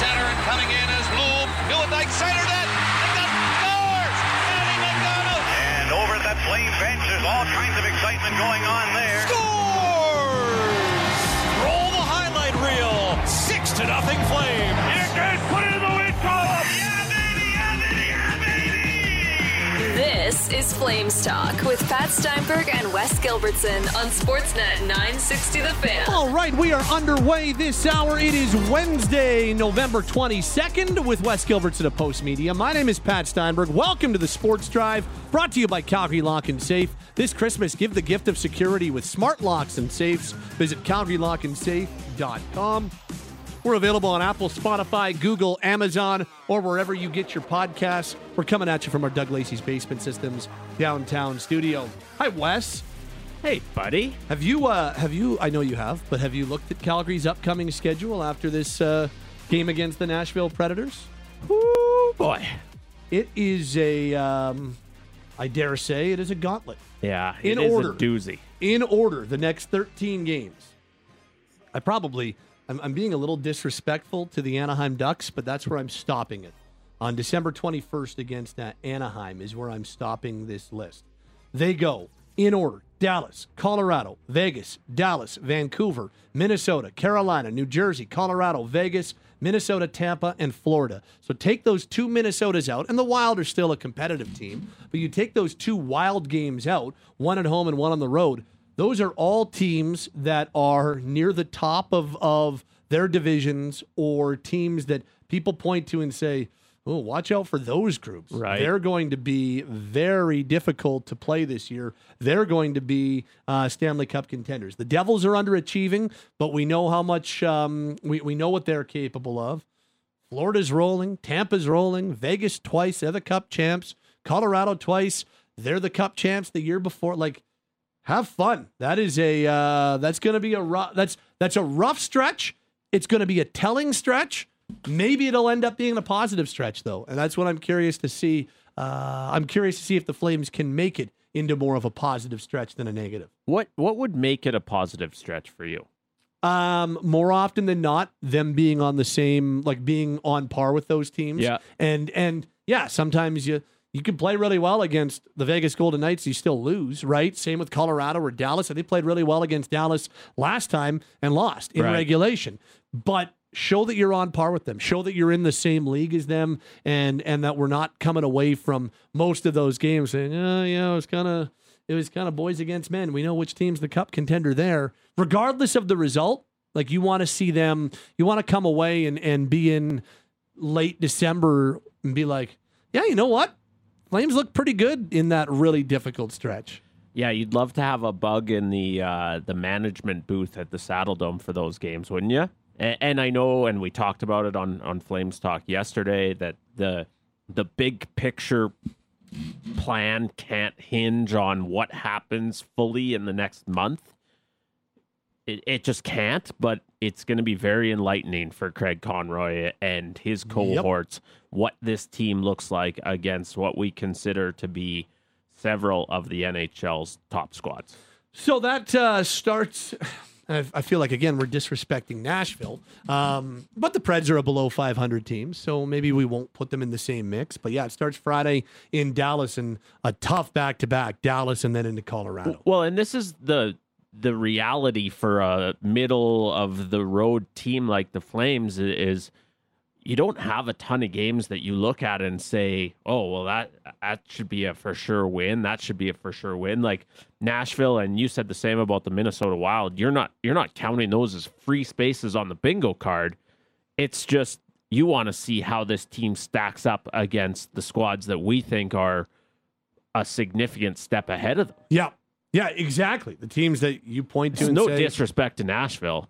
center and coming in is Bloom. Nieuwendyk centered it. And that scores! Andy McDonald And over at that flame bench, there's all kinds of excitement going on there. scores! Roll the highlight reel. Six to nothing Flame. Is Flames Talk with Pat Steinberg and Wes Gilbertson on Sportsnet 960 The Fan. All right, we are underway this hour. It is Wednesday, November 22nd, with Wes Gilbertson of Post Media. My name is Pat Steinberg. Welcome to the Sports Drive, brought to you by Calgary Lock and Safe. This Christmas, give the gift of security with smart locks and safes. Visit CalgaryLockandSafe.com. We're available on Apple, Spotify, Google, Amazon, or wherever you get your podcasts. We're coming at you from our Doug Lacey's Basement Systems downtown studio. Hi, Wes. Hey, buddy. Have you? Uh, have you? I know you have, but have you looked at Calgary's upcoming schedule after this uh, game against the Nashville Predators? Woo, boy. It is a, um, I dare say, it is a gauntlet. Yeah, In it is order. a doozy. In order, the next 13 games. I probably, I'm, I'm being a little disrespectful to the Anaheim Ducks, but that's where I'm stopping it. On December 21st against uh, Anaheim is where I'm stopping this list. They go in order Dallas, Colorado, Vegas, Dallas, Vancouver, Minnesota, Carolina, New Jersey, Colorado, Vegas, Minnesota, Tampa, and Florida. So take those two Minnesotas out, and the Wild are still a competitive team, but you take those two Wild games out, one at home and one on the road. Those are all teams that are near the top of, of their divisions or teams that people point to and say, oh, watch out for those groups. Right. They're going to be very difficult to play this year. They're going to be uh, Stanley Cup contenders. The Devils are underachieving, but we know how much, um, we, we know what they're capable of. Florida's rolling, Tampa's rolling, Vegas twice, they're the cup champs, Colorado twice, they're the cup champs the year before. Like, have fun. That is a uh, that's going to be a rough that's that's a rough stretch. It's going to be a telling stretch. Maybe it'll end up being a positive stretch though, and that's what I'm curious to see. Uh, I'm curious to see if the Flames can make it into more of a positive stretch than a negative. What what would make it a positive stretch for you? Um, more often than not, them being on the same, like being on par with those teams. Yeah. and and yeah, sometimes you you can play really well against the Vegas Golden Knights, you still lose, right? Same with Colorado or Dallas. They played really well against Dallas last time and lost in Right. regulation, but. Show that you're on par with them. Show that you're in the same league as them, and and that we're not coming away from most of those games saying, oh, yeah, it was kind of it was kind of boys against men. We know which team's the cup contender there. Regardless of the result, like you want to see them, you want to come away and, and be in late December and be like, yeah, you know what? Flames look pretty good in that really difficult stretch. Yeah, you'd love to have a bug in the uh, the management booth at the Saddledome for those games, wouldn't you? And, and I know, and we talked about it on on Flames Talk yesterday that the the big picture plan can't hinge on what happens fully in the next month. It, it just can't, but it's going to be very enlightening for Craig Conroy and his cohorts what this team looks like against what we consider to be several of the NHL's top squads. So that uh, starts. I I feel like again we're disrespecting Nashville, um, but the Preds are a below 500 team, so maybe we won't put them in the same mix. But yeah, it starts Friday in Dallas and a tough back to back Dallas and then into Colorado. Well, and this is the the reality for a middle of the road team like the Flames is you don't have a ton of games that you look at and say, "Oh, well that that should be a for sure win. That should be a for sure win." Like Nashville and you said the same about the Minnesota Wild. You're not you're not counting those as free spaces on the bingo card. It's just you want to see how this team stacks up against the squads that we think are a significant step ahead of them. Yeah, yeah, exactly. The teams that you point to no say, disrespect to Nashville.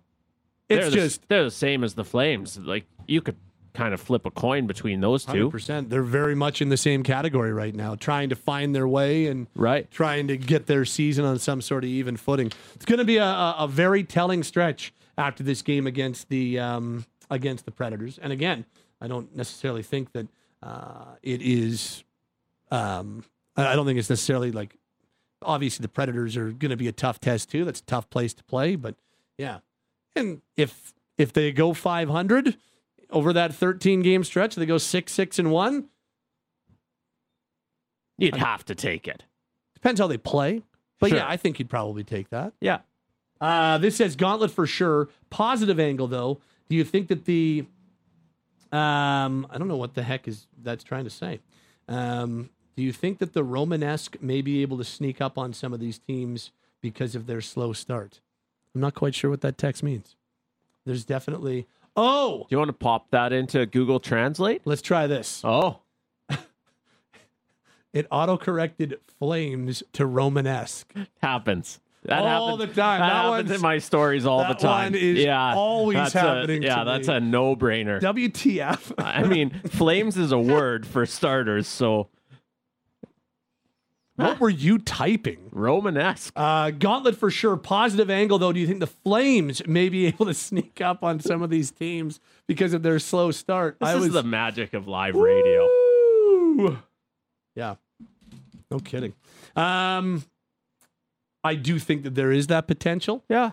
it's they're the, just they're the same as the Flames. Like you could kind of flip a coin between those two. 100%. They're very much in the same category right now, trying to find their way and Right. trying to get their season on some sort of even footing. It's going to be a, a, very telling stretch after this game against the um, against the Predators. And again, I don't necessarily think that uh, it is. Um, I don't think it's necessarily like. Obviously, the Predators are going to be a tough test too. That's a tough place to play, but yeah. And if if they go 500, over that 13 game stretch? They go six, six, and one. You'd have to take it. Depends how they play. But Sure. yeah, I think he'd probably take that. Yeah. Uh, this says gauntlet for sure. Positive angle though. Do you think that the um, I don't know what the heck is that's trying to say. Um, do you think that the Romanesque may be able to sneak up on some of these teams because of their slow start? I'm not quite sure what that text means. There's definitely. Oh, Do you want to pop that into Google Translate? let's try this. Oh, It auto corrected flames to Romanesque. happens. That All happens, the time. That, That happens in my stories all the time. one is yeah, always happening A, yeah, that's me. a no-brainer. WTF? I mean, flames is a word for starters, so what were you typing? Romanesque. Uh, gauntlet for sure. Positive angle, though. Do you think the Flames may be able to sneak up on some of these teams because of their slow start? This I is was the magic of live radio. Woo! Yeah, no kidding. Um, I do think that there is that potential, Yeah,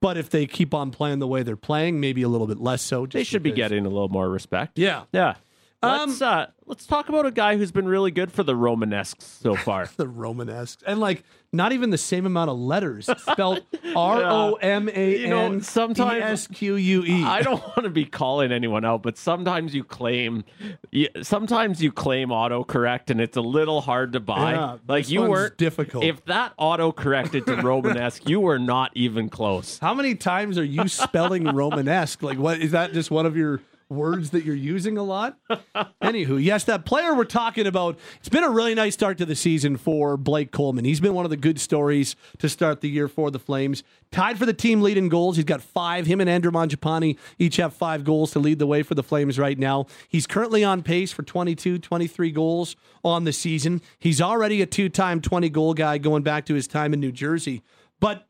but if they keep on playing the way they're playing, maybe a little bit less so. they should be getting a little more respect. Yeah, Yeah. Um, Let's uh, let's talk about a guy who's been really good for the Romanesques so far. the Romanesque, and like not even the same amount of letters spelled R O M A You know, N E sometimes- S Q U E. I don't want to be calling anyone out, but sometimes you claim, you, sometimes you claim autocorrect, and it's a little hard to buy. Yeah, like you weren't difficult. If that auto corrected to Romanesque, you were not even close. How many times are you spelling Romanesque? Like, what is that? Just one of your words that you're using a lot? Anywho, yes, that player we're talking about. It's been a really nice start to the season for Blake Coleman. He's been one of the good stories to start the year for the Flames. Tied for the team lead in goals. He's got five. Him and Andrew Mangiapane each have five goals to lead the way for the Flames right now. He's currently on pace for 22, 23 goals on the season. He's already a two time 20 goal guy going back to his time in New Jersey. But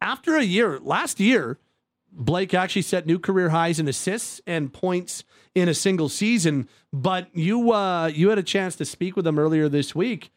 after a year, last year, Blake actually set new career highs in assists and points in a single season. But you uh, you had a chance to speak with him earlier this week.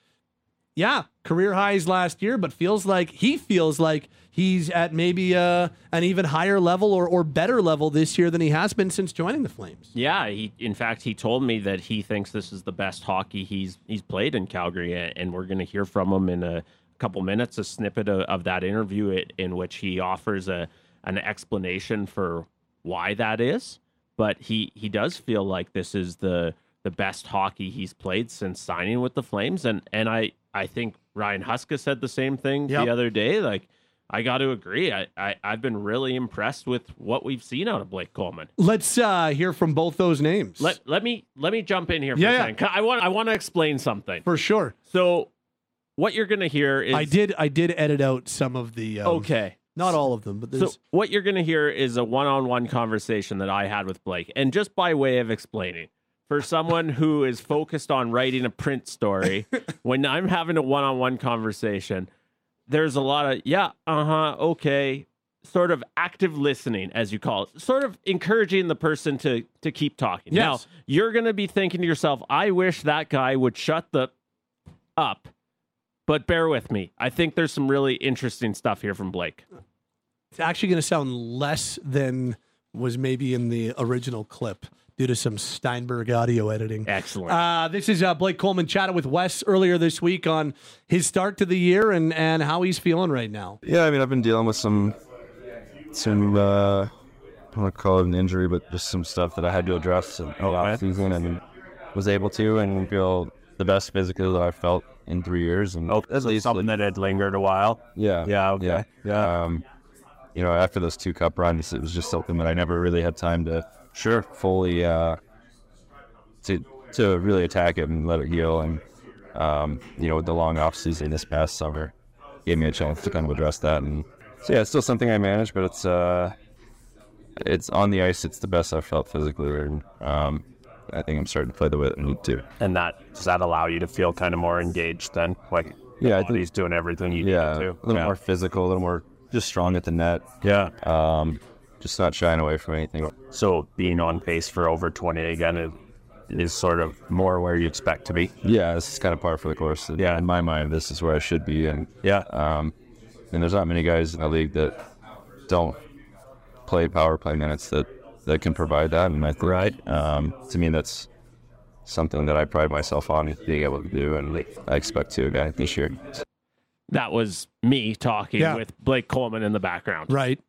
Yeah, career highs last year, but feels like he feels like he's at maybe uh, an even higher level or, or better level this year than he has been since joining the Flames. Yeah, he in fact he told me that he thinks this is the best hockey he's he's played in Calgary, and we're going to hear from him in a couple minutes. A snippet of, of that interview in which he offers a an explanation for why that is. But he he does feel like this is the the best hockey he's played since signing with the Flames, and and I I think Ryan Huska said the same thing Yep. the other day. Like I got to agree, I, I I've been really impressed with what we've seen out of Blake Coleman. Let's uh, hear from both those names. Let let me let me jump in here for Yeah, a yeah. I want I want to explain something. for sure. So what you're gonna hear is I did I did edit out some of the um, okay. Not all of them, but So what you're gonna hear is a one-on-one conversation that I had with Blake, and just by way of explaining, for someone who is focused on writing a print story, when I'm having a one-on-one conversation, there's a lot of yeah, uh huh, okay, sort of active listening, as you call it, sort of encouraging the person to to keep talking. Yes. Now you're gonna be thinking to yourself, I wish that guy would shut the up. But bear with me. I think there's some really interesting stuff here from Blake. It's actually going to sound less than was maybe in the original clip due to some Steinberg audio editing. Excellent. Uh, this is uh, Blake Coleman chatted with Wes earlier this week on his start to the year and, and how he's feeling right now. Yeah, I mean, I've been dealing with some, some, uh, I don't want to call it an injury, but just some stuff that I had to address in the off season and was able to and feel the best physically that I've felt in three years. And Oh, at least, something that had lingered a while. yeah, Yeah, okay. yeah, Yeah. Um, you know, after those two cup runs, it was just something that I never really had time to Sure. fully, uh, to to really attack it and let it heal. And um, you know, with the long off season this past summer, gave me a chance to kind of address that. And so yeah, it's still something I manage, but it's uh, it's on the ice. It's the best I've felt physically, and um, I think I'm starting to play the way that I need to. And that does that allow you to feel kind of more engaged then? Like Yeah, I think- body's doing everything you Yeah, need a little yeah. more physical, a little more just strong at the net. Yeah. Um, just not shying away from anything. So being on pace for over 20 again is, is sort of more where you expect to be. Yeah, this is kind of par for the course. Yeah. in my mind, this is where I should be, and Yeah. Um, and there's not many guys in the league that don't play power play minutes that that can provide that. And I think, Right. um, to me, that's something that I pride myself on being able to do, and I expect to again this year. That was me talking Yeah. with Blake Coleman in the background. Right.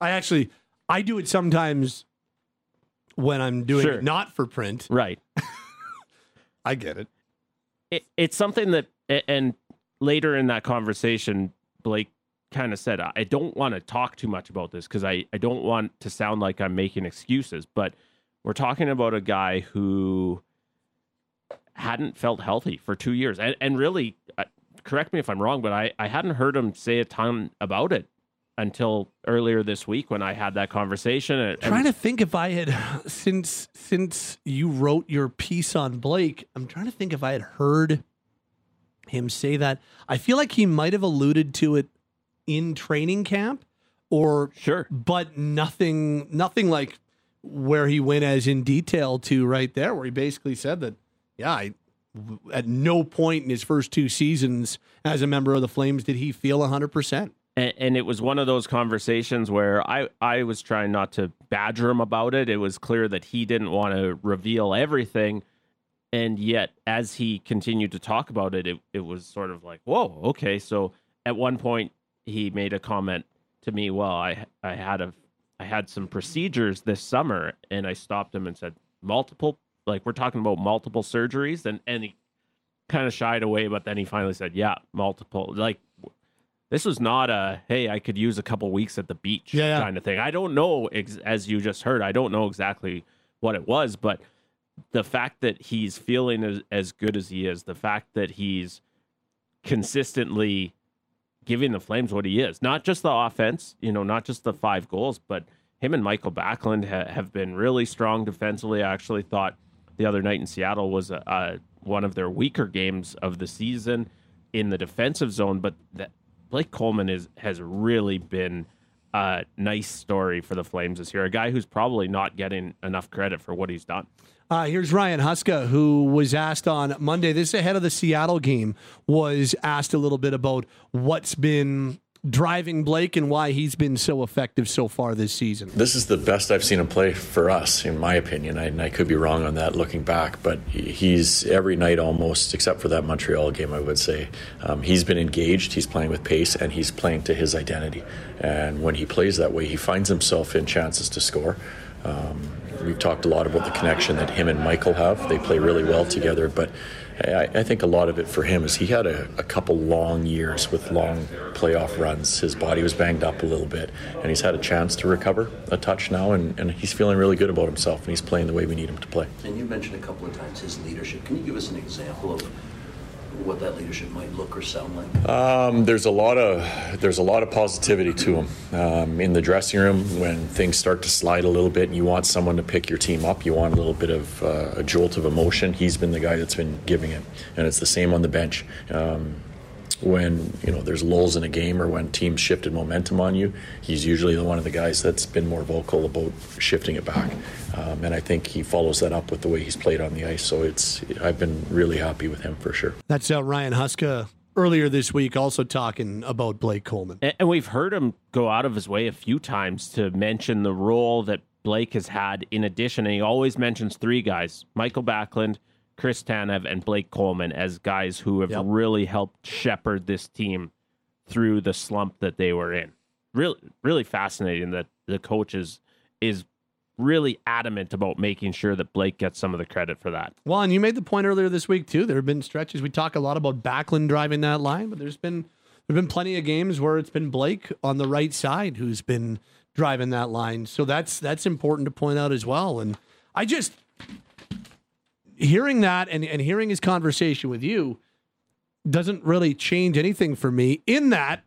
I actually I do it sometimes when I'm doing Sure. it not for print. Right. I get it. it, it's something that and later in that conversation blake kind of said i don't want to talk too much about this because I, I don't want to sound like i'm making excuses but we're talking about a guy who hadn't felt healthy for two years and, and really uh, correct me if i'm wrong but I, I hadn't heard him say a ton about it until earlier this week when i had that conversation and, trying to think if I had since since you wrote your piece on Blake, I'm trying to think if I had heard him say that. I feel like he might have alluded to it in training camp or sure but nothing nothing like where he went as in detail to right there where he basically said that yeah I, at no point in his first two seasons as a member of the flames did he feel 100% and, and it was one of those conversations where I, I was trying not to badger him about it. It was clear that he didn't want to reveal everything. And yet, as he continued to talk about it, it, it was sort of like, whoa, okay. So at one point, he made a comment to me, well, I, I had a, I had some procedures this summer and I stopped him and said, multiple, like we're talking about multiple surgeries. And, and he kind of shied away, but then he finally said, yeah, multiple, like, this was not a hey i could use a couple weeks at the beach Yeah, yeah. kind of thing i don't know ex- as you just heard i don't know exactly what it was but the fact that he's feeling as, as good as he is the fact that he's consistently giving the flames what he is not just the offense you know not just the five goals but him and mikael backlund ha- have been really strong defensively i actually thought the other night in seattle was a, a, one of their weaker games of the season in the defensive zone but that Blake Coleman is has really been a nice story for the Flames this year. A guy who's probably not getting enough credit for what he's done. Uh, here's Ryan Huska, who was asked on Monday, this ahead of the Seattle game, was asked a little bit about what's been driving Blake and why he's been so effective so far this season. This is the best I've seen him play for us, in my opinion. I, and I could be wrong on that looking back, but he's every night almost, except for that Montreal game, I would say. Um, he's been engaged, he's playing with pace, and he's playing to his identity. And when he plays that way, he finds himself in chances to score. Um, we've talked a lot about the connection that him and Mikael have. They play really well together, but I, I think a lot of it for him is he had a, a couple long years with long playoff runs. His body was banged up a little bit, and he's had a chance to recover a touch now, and, and he's feeling really good about himself, and he's playing the way we need him to play. And you mentioned a couple of times his leadership. Can you give us an example of what that leadership might look or sound like? Um, there's a lot of there's a lot of positivity to him um, in the dressing room when things start to slide a little bit, and you want someone to pick your team up. You want a little bit of uh, a jolt of emotion. He's been the guy that's been giving it, and it's the same on the bench. Um, when you know there's lulls in a game or when teams shifted momentum on you, he's usually the one of the guys that's been more vocal about shifting it back. Um, and I think he follows that up with the way he's played on the ice. So it's I've been really happy with him for sure. That's uh, Ryan Huska earlier this week also talking about Blake Coleman. And, and we've heard him go out of his way a few times to mention the role that Blake has had in addition. And he always mentions three guys Mikael Backlund, Chris Tanev, and Blake Coleman as guys who have Yep. really helped shepherd this team through the slump that they were in. Really, really fascinating that the coach is, is really adamant about making sure that Blake gets some of the credit for that. Well, and you made the point earlier this week too. There have been stretches we talk a lot about Backlund driving that line, but there's been there've been plenty of games where it's been Blake on the right side who's been driving that line. So that's that's important to point out as well. And I just hearing that and, and hearing his conversation with you doesn't really change anything for me. In that,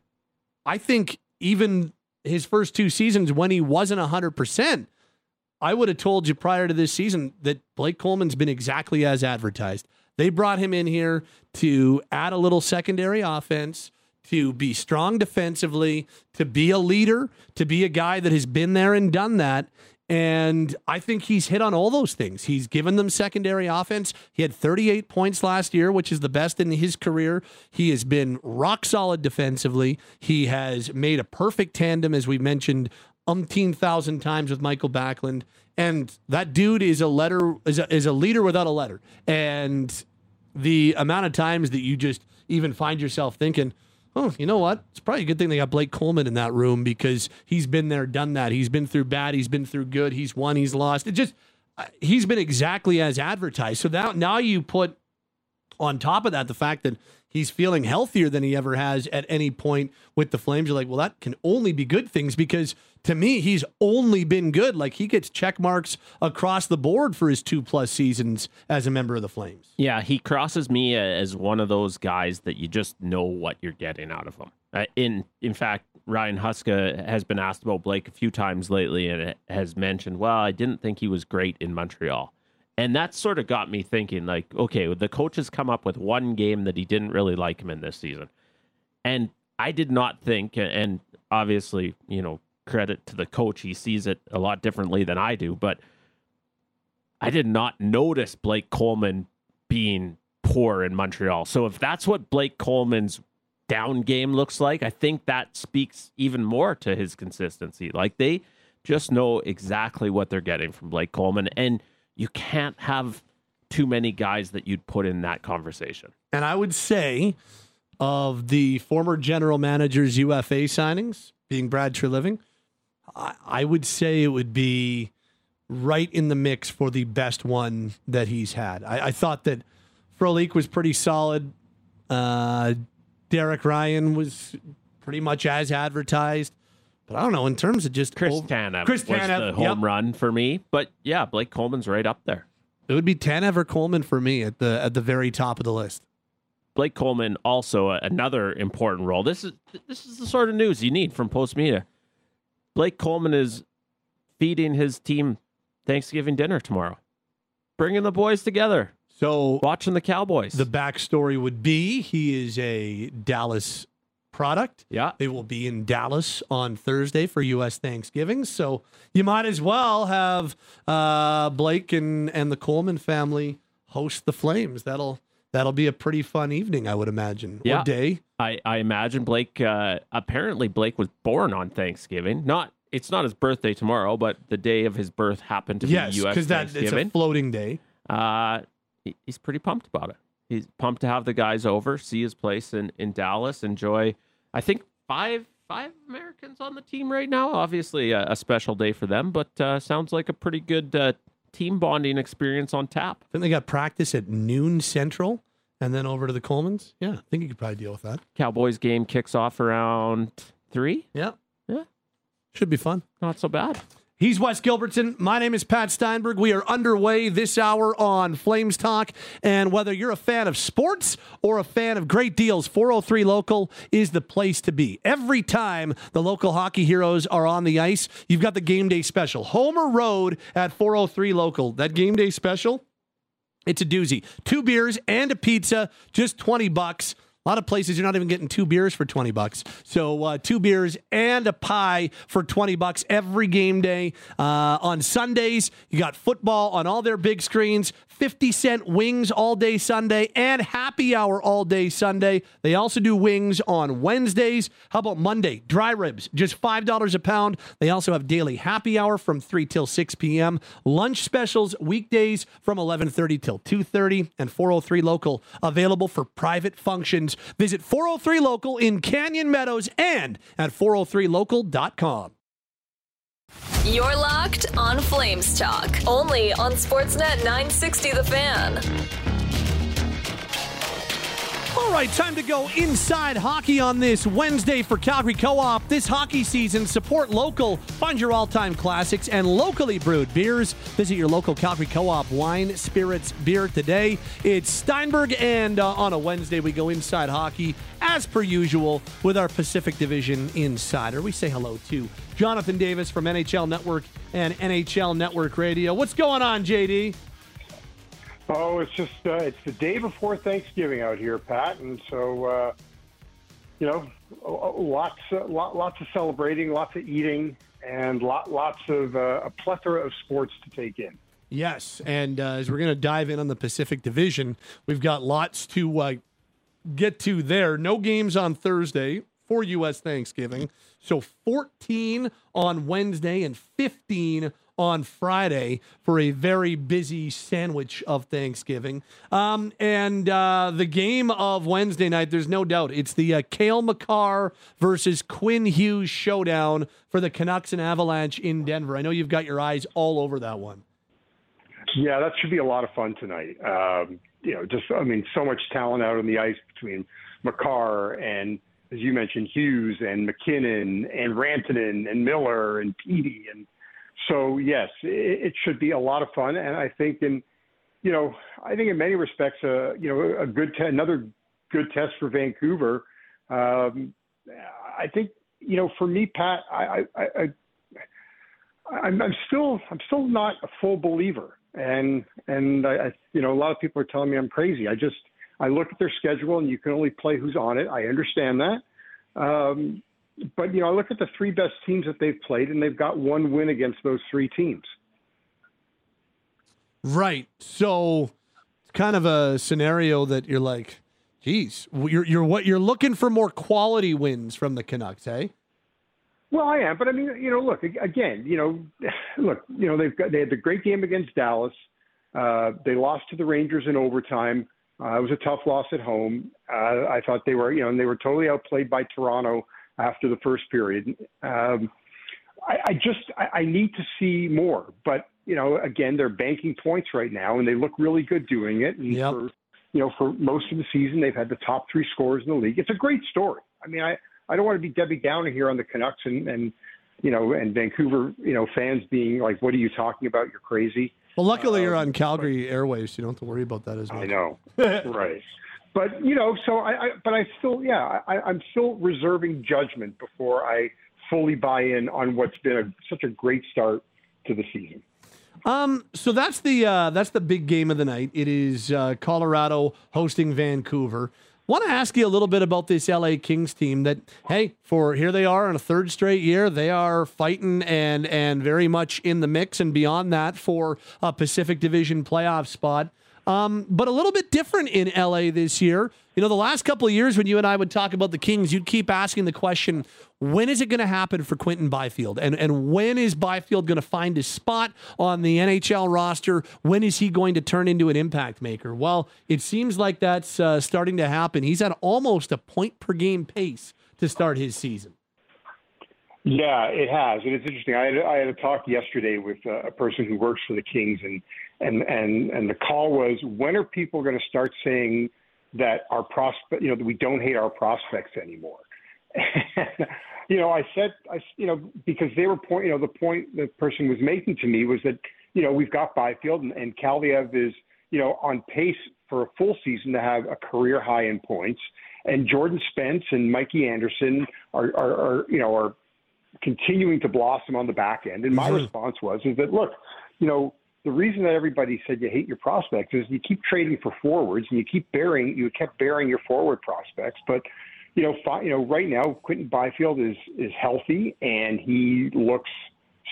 I think even his first two seasons when he wasn't hundred percent, I would have told you prior to this season that Blake Coleman's been exactly as advertised. They brought him in here to add a little secondary offense, to be strong defensively, to be a leader, to be a guy that has been there and done that. And I think he's hit on all those things. He's given them secondary offense. He had 38 points last year, which is the best in his career. He has been rock solid defensively. He has made a perfect tandem, as we mentioned umpteen thousand times with Mikael Backlund, and that dude is a letter is a, is a leader without a letter. And the amount of times that you just even find yourself thinking, oh, you know what? It's probably a good thing they got Blake Coleman in that room because he's been there, done that. He's been through bad, he's been through good, he's won, he's lost. It just uh, he's been exactly as advertised. So now now you put on top of that the fact that he's feeling healthier than he ever has at any point with the Flames. You're like, well, that can only be good things because to me, he's only been good. Like he gets check marks across the board for his two plus seasons as a member of the Flames. Yeah, he crosses me as one of those guys that you just know what you're getting out of him. Uh, in in fact, Ryan Huska has been asked about Blake a few times lately and has mentioned, well, I didn't think he was great in Montreal. And that sort of got me thinking, like, okay, the coach has come up with one game that he didn't really like him in this season. And I did not think, and obviously, you know, credit to the coach, he sees it a lot differently than I do, but I did not notice Blake Coleman being poor in Montreal. So if that's what Blake Coleman's down game looks like, I think that speaks even more to his consistency. Like they just know exactly what they're getting from Blake Coleman. And you can't have too many guys that you'd put in that conversation. And I would say of the former general manager's UFA signings, being Brad Treliving, I, I would say it would be right in the mix for the best one that he's had. I, I thought that Frolik was pretty solid. Uh, Derek Ryan was pretty much as advertised. But I don't know in terms of just Chris over- Tanev Chris was Tanev, the home yep. run for me. But yeah, Blake Coleman's right up there. It would be Tanev or Coleman for me at the at the very top of the list. Blake Coleman also uh, another important role. This is this is the sort of news you need from Post Media. Blake Coleman is feeding his team Thanksgiving dinner tomorrow, bringing the boys together, So watching the Cowboys. the backstory would be he is a Dallas product. yeah, They will be in Dallas on Thursday for U.S. Thanksgiving. So you might as well have uh, Blake and, and the Coleman family host the Flames. That'll that'll be a pretty fun evening, I would imagine. Yeah. Or day. I, I imagine Blake. Uh, apparently, Blake was born on Thanksgiving. Not it's not his birthday tomorrow, but the day of his birth happened to Yes, be U.S. because that it's a floating day. uh, he- he's pretty pumped about it. He's pumped to have the guys over, see his place in, in Dallas, enjoy. I think five five Americans on the team right now. Obviously, a, a special day for them, but uh, sounds like a pretty good uh, team bonding experience on tap. I think they got practice at noon central and then over to the Colemans. Yeah, I think you could probably deal with that. Cowboys game kicks off around three. Yeah. Yeah. Should be fun. Not so bad. He's Wes Gilbertson. My name is Pat Steinberg. We are underway this hour on Flames Talk. And whether you're a fan of sports or a fan of great deals, 403 Local is the place to be. Every time the local hockey heroes are on the ice, you've got the game day special. Homer Road at 403 Local. That game day special, it's a doozy. Two beers and a pizza, just 20 bucks. A lot of places you're not even getting two beers for 20 bucks. So uh, two beers and a pie for 20 bucks every game day. Uh, on Sundays, you got football on all their big screens, 50 cent wings all day Sunday, and happy hour all day Sunday. They also do wings on Wednesdays. How about Monday? Dry ribs, just $5 a pound. They also have daily happy hour from 3 till 6 p.m. Lunch specials weekdays from 11:30 till 2:30 and 403 local available for private functions. Visit 403 local in Canyon Meadows and at 403local.com. You're locked on Flames Talk, only on Sportsnet 960 The Fan. All right, time to go inside hockey on this Wednesday for Calgary Co-op. This hockey season, support local, find your all-time classics and locally brewed beers. Visit your local Calgary Co-op wine, spirits, beer today. It's Steinberg, and uh, on a Wednesday we go inside hockey as per usual with our Pacific Division insider. We say hello to Jonathan Davis from NHL Network and NHL Network Radio. What's going on, JD? Oh, it's just uh, it's the day before Thanksgiving out here, Pat, and so uh, you know, lots uh, lot, lots of celebrating, lots of eating, and lot, lots of uh, a plethora of sports to take in. Yes, and uh, as we're going to dive in on the Pacific Division, we've got lots to uh, get to there. No games on Thursday for U.S. Thanksgiving. So 14 on Wednesday and 15 on Friday for a very busy sandwich of Thanksgiving. Um, and uh, the game of Wednesday night, there's no doubt, it's the uh, Cale Makar versus Quinn Hughes showdown for the Canucks and Avalanche in Denver. I know you've got your eyes all over that one. Yeah, that should be a lot of fun tonight. Um, you know, just I mean, so much talent out on the ice between McCarr and, as you mentioned, Hughes and MacKinnon and Rantanen and Miller and Petey and so yes, it, it should be a lot of fun, and I think in you know I think in many respects, uh, you know, a good te- another good test for Vancouver. Um, I think you know for me, Pat, I, I, I I'm, I'm still I'm still not a full believer, and and I, I you know a lot of people are telling me I'm crazy. I just I look at their schedule, and you can only play who's on it. I understand that. Um, but you know, I look at the three best teams that they've played, and they've got one win against those three teams. Right. So it's kind of a scenario that you're like, geez, you're you're what you're looking for more quality wins from the Canucks, hey? Well, I am, but I mean, you know, look again. You know, look, you know, they've got they had the great game against Dallas. Uh, they lost to the Rangers in overtime. Uh, it was a tough loss at home. Uh, I thought they were, you know, and they were totally outplayed by Toronto after the first period. Um, I, I just I, I need to see more, but you know, again, they're banking points right now, and they look really good doing it. And yep. for you know, for most of the season, they've had the top three scores in the league. It's a great story. I mean, I I don't want to be Debbie Downer here on the Canucks and and you know and Vancouver you know fans being like, what are you talking about? You're crazy. Well, luckily you're on Calgary Airways, so you don't have to worry about that as much. I know, right? But you know, so I, I but I still, yeah, I, I'm still reserving judgment before I fully buy in on what's been a, such a great start to the season. Um, so that's the uh, that's the big game of the night. It is uh, Colorado hosting Vancouver. Want to ask you a little bit about this LA Kings team that hey, for here they are in a third straight year, they are fighting and and very much in the mix and beyond that for a Pacific Division playoff spot. Um, but a little bit different in LA this year. You know, the last couple of years when you and I would talk about the Kings, you'd keep asking the question, when is it going to happen for Quinton Byfield? And, and when is Byfield going to find his spot on the NHL roster? When is he going to turn into an impact maker? Well, it seems like that's uh, starting to happen. He's at almost a point per game pace to start his season. Yeah, it has, and it's interesting. I had, I had a talk yesterday with a person who works for the Kings, and and and and the call was, when are people going to start saying that our prospect, you know, that we don't hate our prospects anymore? you know, I said, I, you know, because they were point, you know, the point the person was making to me was that, you know, we've got Byfield and, and Kaliyev is, you know, on pace for a full season to have a career high in points, and Jordan Spence and Mikey Anderson are, are, are you know, are continuing to blossom on the back end. And my mm-hmm. response was, is that look, you know, the reason that everybody said you hate your prospects is you keep trading for forwards and you keep bearing, you kept bearing your forward prospects, but you know, fi- you know, right now Quinton Byfield is is healthy and he looks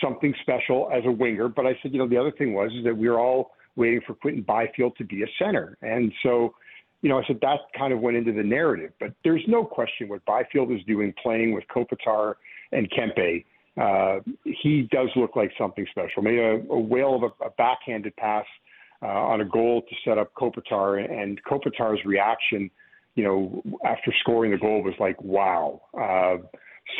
something special as a winger. But I said, you know, the other thing was is that we are all waiting for Quinton Byfield to be a center, and so, you know, I said that kind of went into the narrative. But there's no question what Byfield is doing, playing with Kopitar and Kempe uh, he does look like something special. Made a, a whale of a, a backhanded pass uh, on a goal to set up Kopitar, and Kopitar's reaction, you know, after scoring the goal was like, wow. Uh,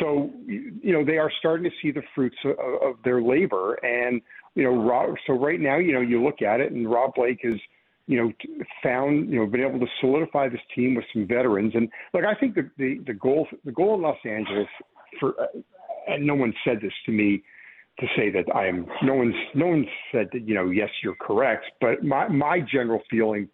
so, you know, they are starting to see the fruits of, of their labor, and you know, Rob, so right now, you know, you look at it, and Rob Blake has you know, found, you know, been able to solidify this team with some veterans. And look, I think the the, the goal the goal in Los Angeles for uh, and no one said this to me to say that I am. No one's no one said that you know yes you're correct. But my my general feeling,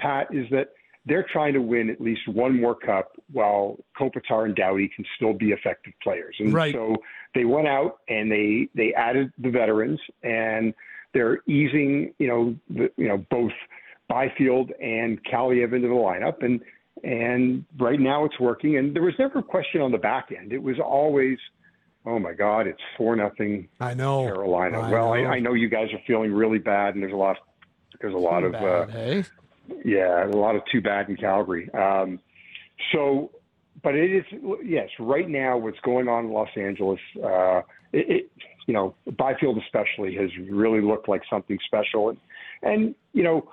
Pat, is that they're trying to win at least one more cup while Kopitar and Doughty can still be effective players. And right. so they went out and they they added the veterans and they're easing you know the, you know both Byfield and Kaliyev into the lineup and and right now it's working and there was never a question on the back end. It was always oh my God, it's four nothing. I know Carolina. I well, know. I, I, know you guys are feeling really bad, and there's a lot. There's a lot Too of bad, uh, hey? yeah, a lot of too bad in Calgary. Um, so but it is yes. Right now, what's going on in Los Angeles, uh, it, it you know, Byfield especially has really looked like something special, and and you know,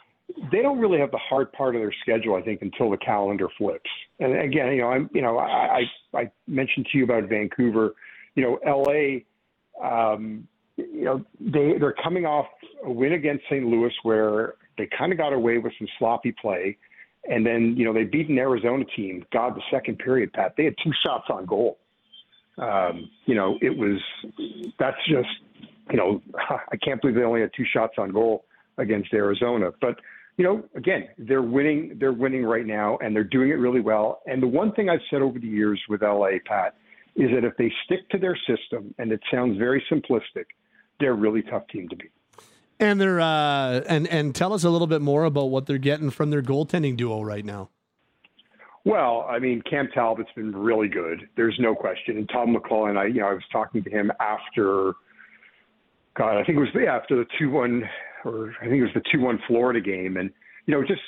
they don't really have the hard part of their schedule, I think, until the calendar flips. And again, you know, I'm you know, I I, I mentioned to you about Vancouver, you know, L.A. Um, you know, they they're coming off a win against St. Louis where they kind of got away with some sloppy play. And then, you know, they beat an Arizona team. God, the second period, Pat, they had two shots on goal. Um, you know, it was, that's just, you know, I can't believe they only had two shots on goal against Arizona. But, you know, again, they're winning, they're winning right now and they're doing it really well. And the one thing I've said over the years with LA, Pat, is that if they stick to their system, and it sounds very simplistic, they're a really tough team to beat. And they're uh, and and tell us a little bit more about what they're getting from their goaltending duo right now. Well, I mean, Cam Talbot's been really good. There's no question. And Todd McLellan, I you know, I was talking to him after God, I think it was the after the two one or I think it was the two one Florida game and you know, just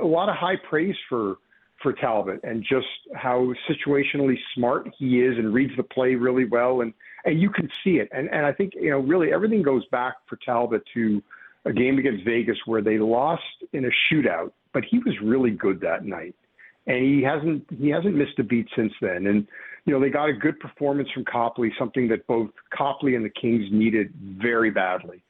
a lot of high praise for for Talbot and just how situationally smart he is and reads the play really well and and you can see it. And and I think you know really everything goes back for Talbot to a game against Vegas where they lost in a shootout, but he was really good that night, and he hasn't he hasn't missed a beat since then. And you know they got a good performance from Copley, something that both Copley and the Kings needed very badly.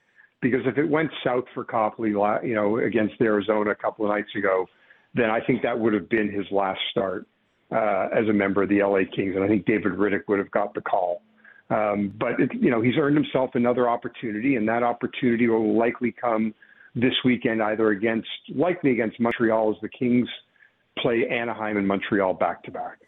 Because if it went south for Copley, you know, against Arizona a couple of nights ago, then I think that would have been his last start uh, as a member of the LA Kings, and I think David Rittich would have got the call. Um, but it, you know, he's earned himself another opportunity, and that opportunity will likely come this weekend, either against likely against Montreal as the Kings play Anaheim and Montreal back to back.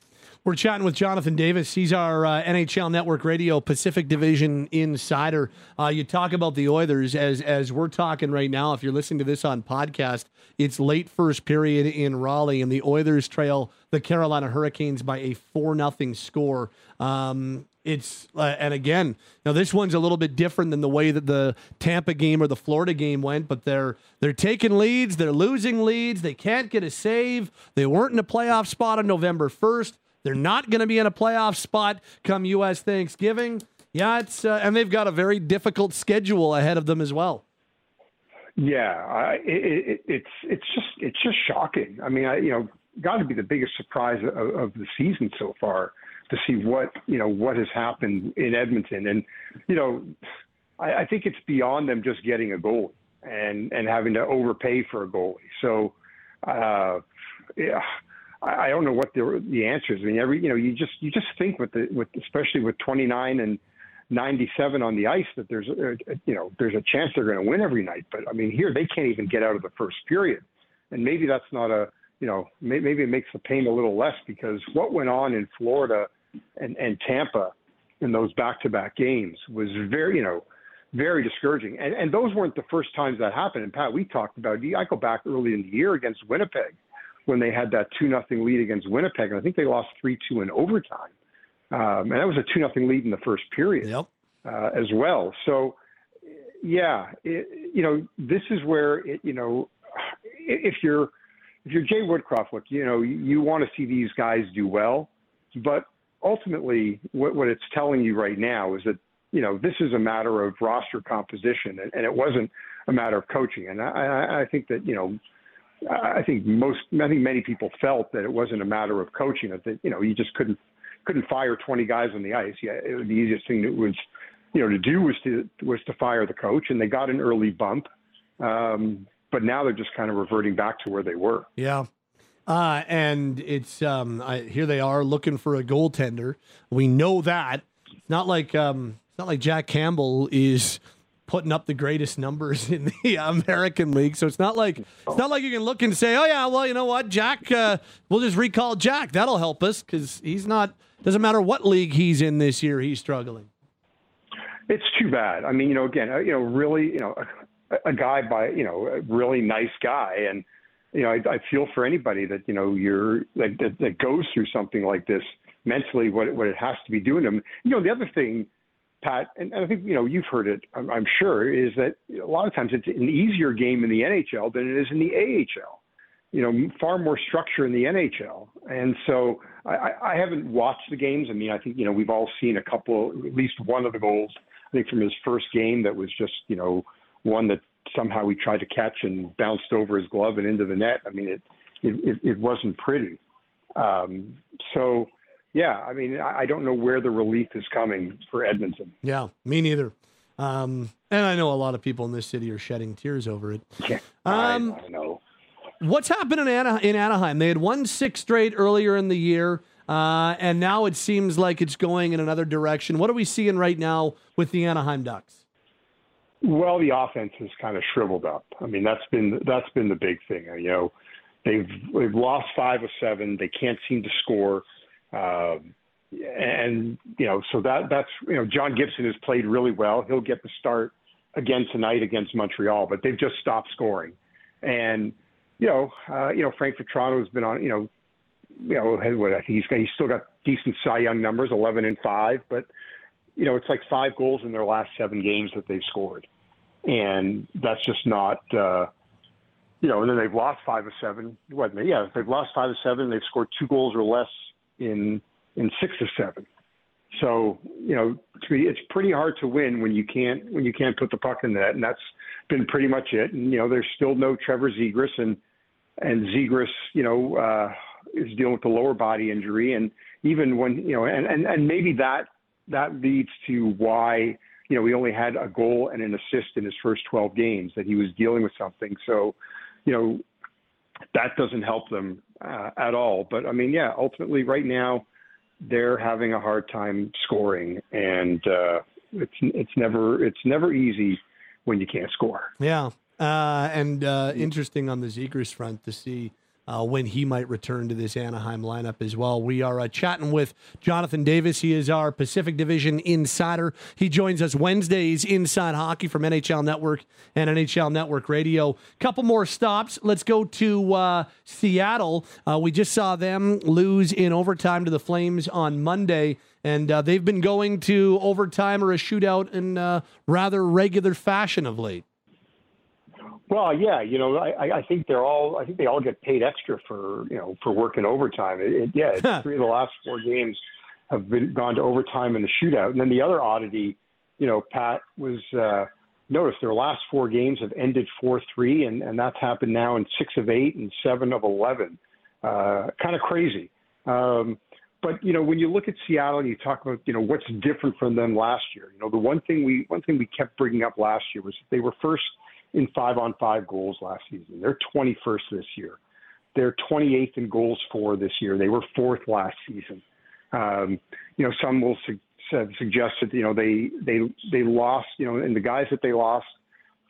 We're chatting with Jonathan Davis. He's our uh, NHL Network Radio Pacific Division insider. Uh, you talk about the Oilers as as we're talking right now. If you're listening to this on podcast, it's late first period in Raleigh, and the Oilers trail the Carolina Hurricanes by a four nothing score. Um, it's uh, and again, now this one's a little bit different than the way that the Tampa game or the Florida game went, but they're they're taking leads, they're losing leads, they can't get a save. They weren't in a playoff spot on November 1st. They're not going to be in a playoff spot come U.S. Thanksgiving. Yeah, it's uh, and they've got a very difficult schedule ahead of them as well. Yeah, I, it, it, it's it's just it's just shocking. I mean, I, you know, got to be the biggest surprise of, of the season so far to see what you know what has happened in Edmonton, and you know, I, I think it's beyond them just getting a goal and and having to overpay for a goalie. So, uh, yeah I, I don't know what the the answer is. I mean, every you know, you just you just think with the with especially with 29 and 97 on the ice that there's a, you know there's a chance they're going to win every night. But I mean, here they can't even get out of the first period, and maybe that's not a you know maybe it makes the pain a little less because what went on in Florida and and Tampa in those back-to-back games was very you know very discouraging. And and those weren't the first times that happened. And Pat, we talked about. I go back early in the year against Winnipeg when they had that two nothing lead against Winnipeg, and I think they lost three two in overtime, um, and that was a two nothing lead in the first period yep. uh, as well. So, yeah, it, you know, this is where it, you know, if you're if you're Jay Woodcroft, look, you know, you, you want to see these guys do well, but ultimately, what, what it's telling you right now is that you know this is a matter of roster composition, and, and it wasn't a matter of coaching. And I, I think that you know I think most, I think many people felt that it wasn't a matter of coaching. That you know you just couldn't couldn't fire 20 guys on the ice. Yeah, it the easiest thing that was, you know, to do was to was to fire the coach, and they got an early bump. Um, but now they're just kind of reverting back to where they were. Yeah. Uh, and it's um, I, here they are looking for a goaltender. We know that it's not like um, it's not like Jack Campbell is putting up the greatest numbers in the American League. So it's not like it's not like you can look and say, "Oh yeah, well you know what, Jack, uh, we'll just recall Jack. That'll help us because he's not. Doesn't matter what league he's in this year, he's struggling." It's too bad. I mean, you know, again, uh, you know, really, you know, a, a guy by, you know, a really nice guy, and you know, I, I feel for anybody that you know you're that, that, that goes through something like this mentally, what what it has to be doing to them. You know, the other thing Pat, and I think you know you've heard it. I'm, I'm sure is that a lot of times it's an easier game in the NHL than it is in the AHL. you know, far more structure in the NHL. And so I, I haven't watched the games. I mean, I think, you know, we've all seen a couple, at least one of the goals, I think from his first game that was just, you know, one that somehow he tried to catch and bounced over his glove and into the net. I mean, it, it, it wasn't pretty. Um, so, yeah, I mean, I don't know where the relief is coming for Edmonton. Yeah, me neither. Um, and I know a lot of people in this city are shedding tears over it. Yeah, Um, I, I know. What's happened in, Ana- in Anaheim? They had won six straight earlier in the year, uh, and now it seems like it's going in another direction. What are we seeing right now with the Anaheim Ducks? Well, the offense has kind of shriveled up. I mean, that's been that's been the big thing. You know, they've they've lost five of seven. They can't seem to score, um, and you know, so that that's you know, John Gibson has played really well. He'll get the start again tonight against Montreal, but they've just stopped scoring. And you know, uh, you know, Frank Vatrano has been on. You know, you know, what I he's still got decent Cy Young numbers, eleven and five, but you know, it's like five goals in their last seven games that they've scored and that's just not uh you know and then they've lost five of seven what yeah they've lost five of seven they've scored two goals or less in in six of seven. So you know it's pretty hard to win when you can't when you can't put the puck in the net and that's been pretty much it. And you know there's still no Trevor Zegras and and Zegras you know uh is dealing with the lower body injury. And even when you know and and, and maybe that that leads to why you know, he only had a goal and an assist in his first 12 games, that he was dealing with something. So, you know, that doesn't help them uh, at all. But I mean, yeah, ultimately, right now, they're having a hard time scoring, and uh, it's it's never it's never easy when you can't score. Yeah, uh, and uh, interesting on the Zegras front to see uh, when he might return to this Anaheim lineup as well. We are uh, chatting with Jonathan Davis. He is our Pacific Division insider. He joins us Wednesdays inside hockey from NHL Network and NHL Network Radio. Couple more stops. Let's go to uh, Seattle. Uh, we just saw them lose in overtime to the Flames on Monday. And uh, they've been going to overtime or a shootout in uh, rather regular fashion of late. Well, yeah, you know, I, I think they're all. I think they all get paid extra for you know for working overtime. It, it, yeah, it's three of the last four games have been gone to overtime in the shootout. And then the other oddity, you know, Pat was uh, notice their last four games have ended four three, and and that's happened now in six of eight and seven of eleven. Uh, kind of crazy. Um, but you know, when you look at Seattle and you talk about you know what's different from them last year, you know, the one thing we one thing we kept bringing up last year was they were first in five on five goals last season. They're 21st this year. They're 28th in goals for this year. They were fourth last season. Um, you know, some will su- have suggested, you know, they they they lost, you know, and the guys that they lost,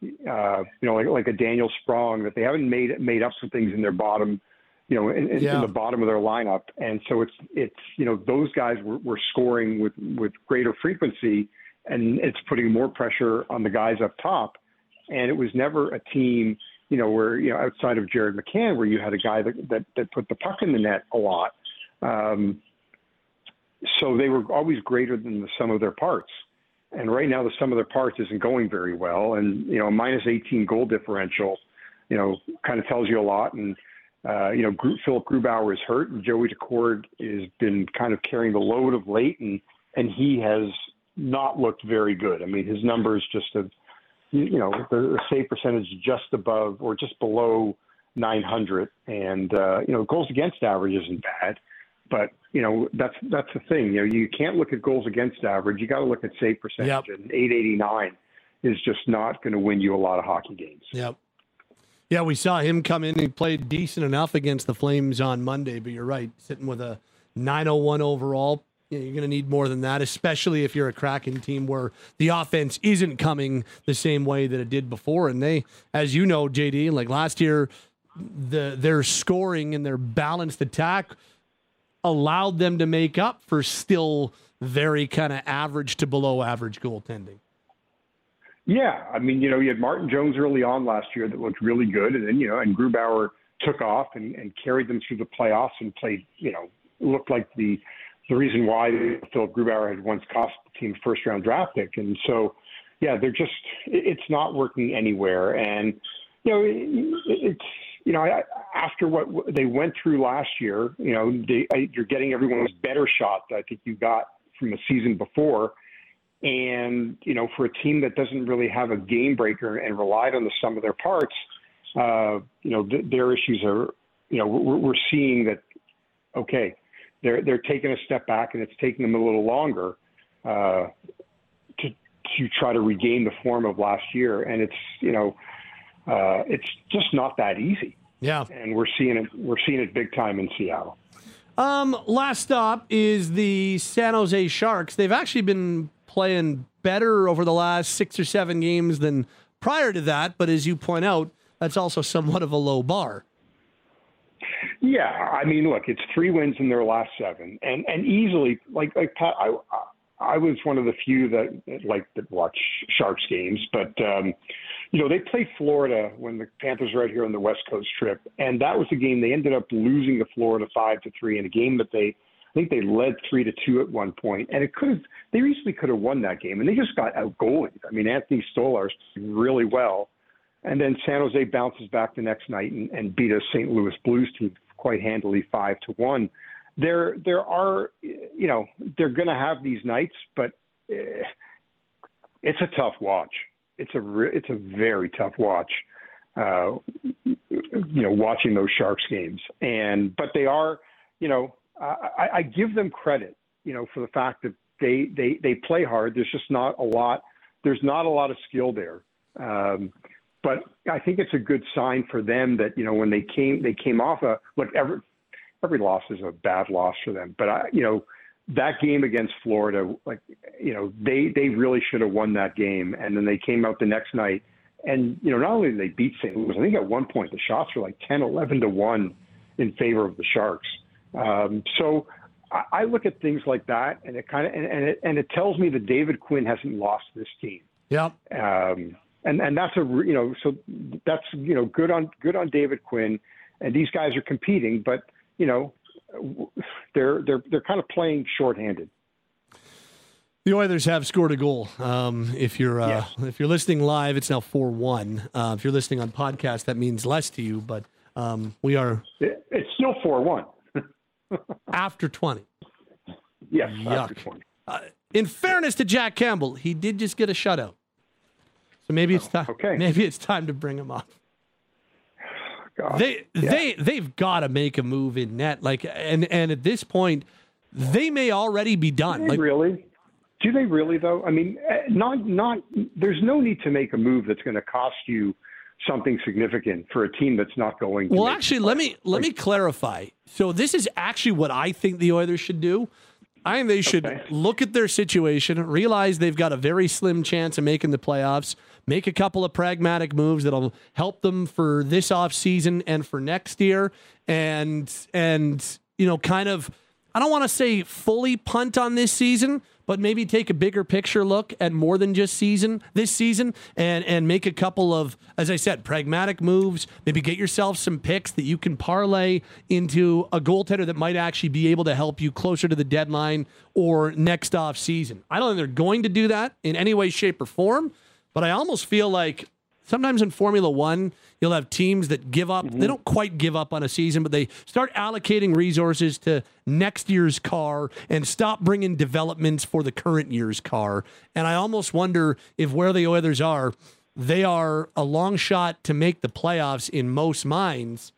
uh, you know, like like a Daniel Sprong, that they haven't made made up some things in their bottom, you know, in, in, Yeah. in the bottom of their lineup, and so it's it's you know those guys were, were scoring with with greater frequency, and it's putting more pressure on the guys up top and it was never a team, you know, where you know outside of Jared McCann, where you had a guy that that, that put the puck in the net a lot. Um, so they were always greater than the sum of their parts. And right now, the sum of their parts isn't going very well. And you know, a minus 18 goal differential, you know, kind of tells you a lot. And uh, you know, Gru- Philip Grubauer is hurt, and Joey Daccord has been kind of carrying the load of late, and and he has not looked very good. I mean, his numbers just have you you know, the, the save percentage just above or just below 900, and uh, you know, goals against average isn't bad, but you know, that's that's the thing. You know, you can't look at goals against average. You got to look at save percentage, Yep. and 889 is just not going to win you a lot of hockey games. Yep. Yeah, we saw him come in. He played decent enough against the Flames on Monday, but you're right, sitting with a 901 overall. You know, You're going to need more than that, especially if you're a Kraken team where the offense isn't coming the same way that it did before. And they, as you know, JD, like last year, the their scoring and their balanced attack allowed them to make up for still very kind of average to below average goaltending. Yeah, I mean, you know, you had Martin Jones early on last year that looked really good, and then you know, and Grubauer took off and, and carried them through the playoffs and played, you know, looked like the the reason why Philip Grubauer had once cost the team first round draft pick, and so yeah, they're just, it's not working anywhere, and you know, it's you know, after what they went through last year, you know, they, you're getting everyone's better shot that I think you got from the season before. And, you know, for a team that doesn't really have a game breaker and relied on the sum of their parts, uh, you know, th- their issues are, you know, we're, we're seeing that, okay, they're, they're taking a step back and it's taking them a little longer uh, to, to try to regain the form of last year. And it's, you know, uh, it's just not that easy. Yeah. And we're seeing it, we're seeing it big time in Seattle. Um, last stop is the San Jose Sharks. They've actually been playing better over the last six or seven games than prior to that. But as you point out, that's also somewhat of a low bar. Yeah, I mean, look, it's three wins in their last seven, and and easily, like like Pat, I I was one of the few that like that watch Sharks games, but um, you know they played Florida when the Panthers were out here on the West Coast trip, and that was a game they ended up losing to Florida five to three in a game that they I think they led three to two at one point, and it could have they easily could have won that game, and they just got out goalied. I mean, Anthony Stolarz really well, and then San Jose bounces back the next night and, and beat a St. Louis Blues team quite handily five to one. There, there are, you know, they're going to have these nights, but eh, it's a tough watch. It's a, re- it's a very tough watch. Uh, you know, watching those Sharks games, and but they are, you know, I, I give them credit, you know, for the fact that they they they play hard. There's just not a lot. There's not a lot of skill there. Um, but I think it's a good sign for them that you know when they came they came off a look every every loss is a bad loss for them. But I you know that game against Florida like you know they they really should have won that game and then they came out the next night and you know not only did they beat St. Louis I think at one point the shots were like 10 11 to 1 in favor of the Sharks. Um, so I, I look at things like that and it kind of and, and it and it tells me that David Quinn hasn't lost this team. Yep. Um, and and that's a you know so that's you know good on good on David Quinn, and these guys are competing, but you know they're they're they're kind of playing shorthanded. The Oilers have scored a goal. Um, if you're uh, Yes. if you're listening live, it's now four one. Uh, if you're listening on podcast, that means less to you. But um, we are It, it's still four one. after twenty. Yes, Yuck. after 20. Uh, in fairness to Jack Campbell, he did just get a shutout. So maybe it's time. okay. Maybe it's time to bring him up. God. They Yeah. they they've got to make a move in net. Like and and at this point, they may already be done. Do Like really? Do they really though? I mean, eh, not not. There's no need to make a move that's going to cost you something significant for a team that's not going. to Well, actually, let me let me clarify. So this is actually what I think the Oilers should do. I think they should Okay. look at their situation, realize they've got a very slim chance of making the playoffs, make a couple of pragmatic moves that'll help them for this offseason and for next year, and and you know, kind of I don't want to say fully punt on this season, but maybe take a bigger picture look at more than just season this season and and make a couple of as I said pragmatic moves maybe get yourself some picks that you can parlay into a goaltender that might actually be able to help you closer to the deadline or next off season. I don't think they're going to do that in any way shape or form, but I almost feel like sometimes in Formula One, you'll have teams that give up. They mm-hmm. don't quite give up on a season, but they start allocating resources to next year's car and stop bringing developments for the current year's car. And I almost wonder if where the Oilers are, they are a long shot to make the playoffs in most minds.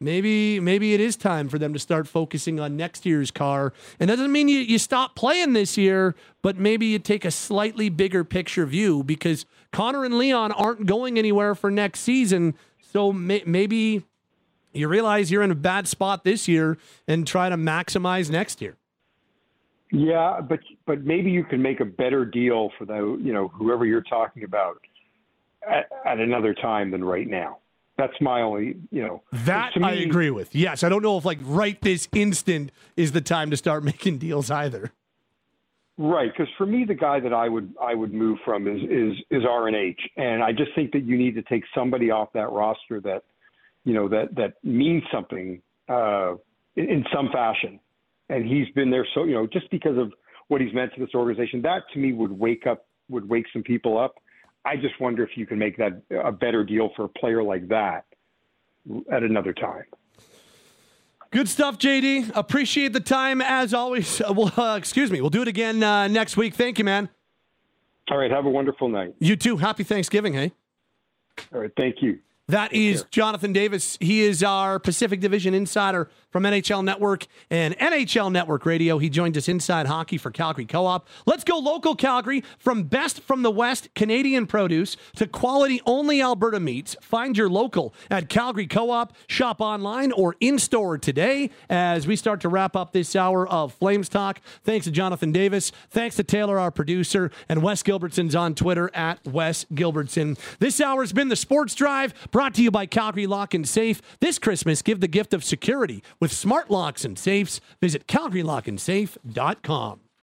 Maybe maybe it is time for them to start focusing on next year's car. And that doesn't mean you, you stop playing this year, but maybe you take a slightly bigger picture view because Connor and Leon aren't going anywhere for next season. So may, maybe you realize you're in a bad spot this year and try to maximize next year. Yeah, but but maybe you can make a better deal for the you know whoever you're talking about at, at another time than right now. That's my only you know. That to I agree with. Yes, I don't know if like right this instant is the time to start making deals either. Right, because for me, the guy that I would I would move from is is is RNH, and I just think that you need to take somebody off that roster that, you know, that that means something uh, in, in some fashion, and he's been there so you know just because of what he's meant to this organization. That to me would wake up would wake some people up. I just wonder if you can make that a better deal for a player like that at another time. Good stuff, JD. Appreciate the time as always. Uh, Well, uh, excuse me. We'll do it again uh, next week. Thank you, man. All right. Have a wonderful night. You too. Happy Thanksgiving, hey? All right. Thank you. That is Jonathan Davis. He is our Pacific Division insider from NHL Network and NHL Network Radio. He joined us inside hockey for Calgary Co op. Let's go local Calgary from best from the West Canadian produce to quality only Alberta meats. Find your local at Calgary Co op. Shop online or in store today as we start to wrap up this hour of Flames Talk. Thanks to Jonathan Davis. Thanks to Taylor, our producer, and Wes Gilbertson's on Twitter at Wes Gilbertson. This hour has been the Sports Drive brought to you by Calgary Lock and Safe. This Christmas, give the gift of security with smart locks and safes. Visit calgarylockandsafe.com.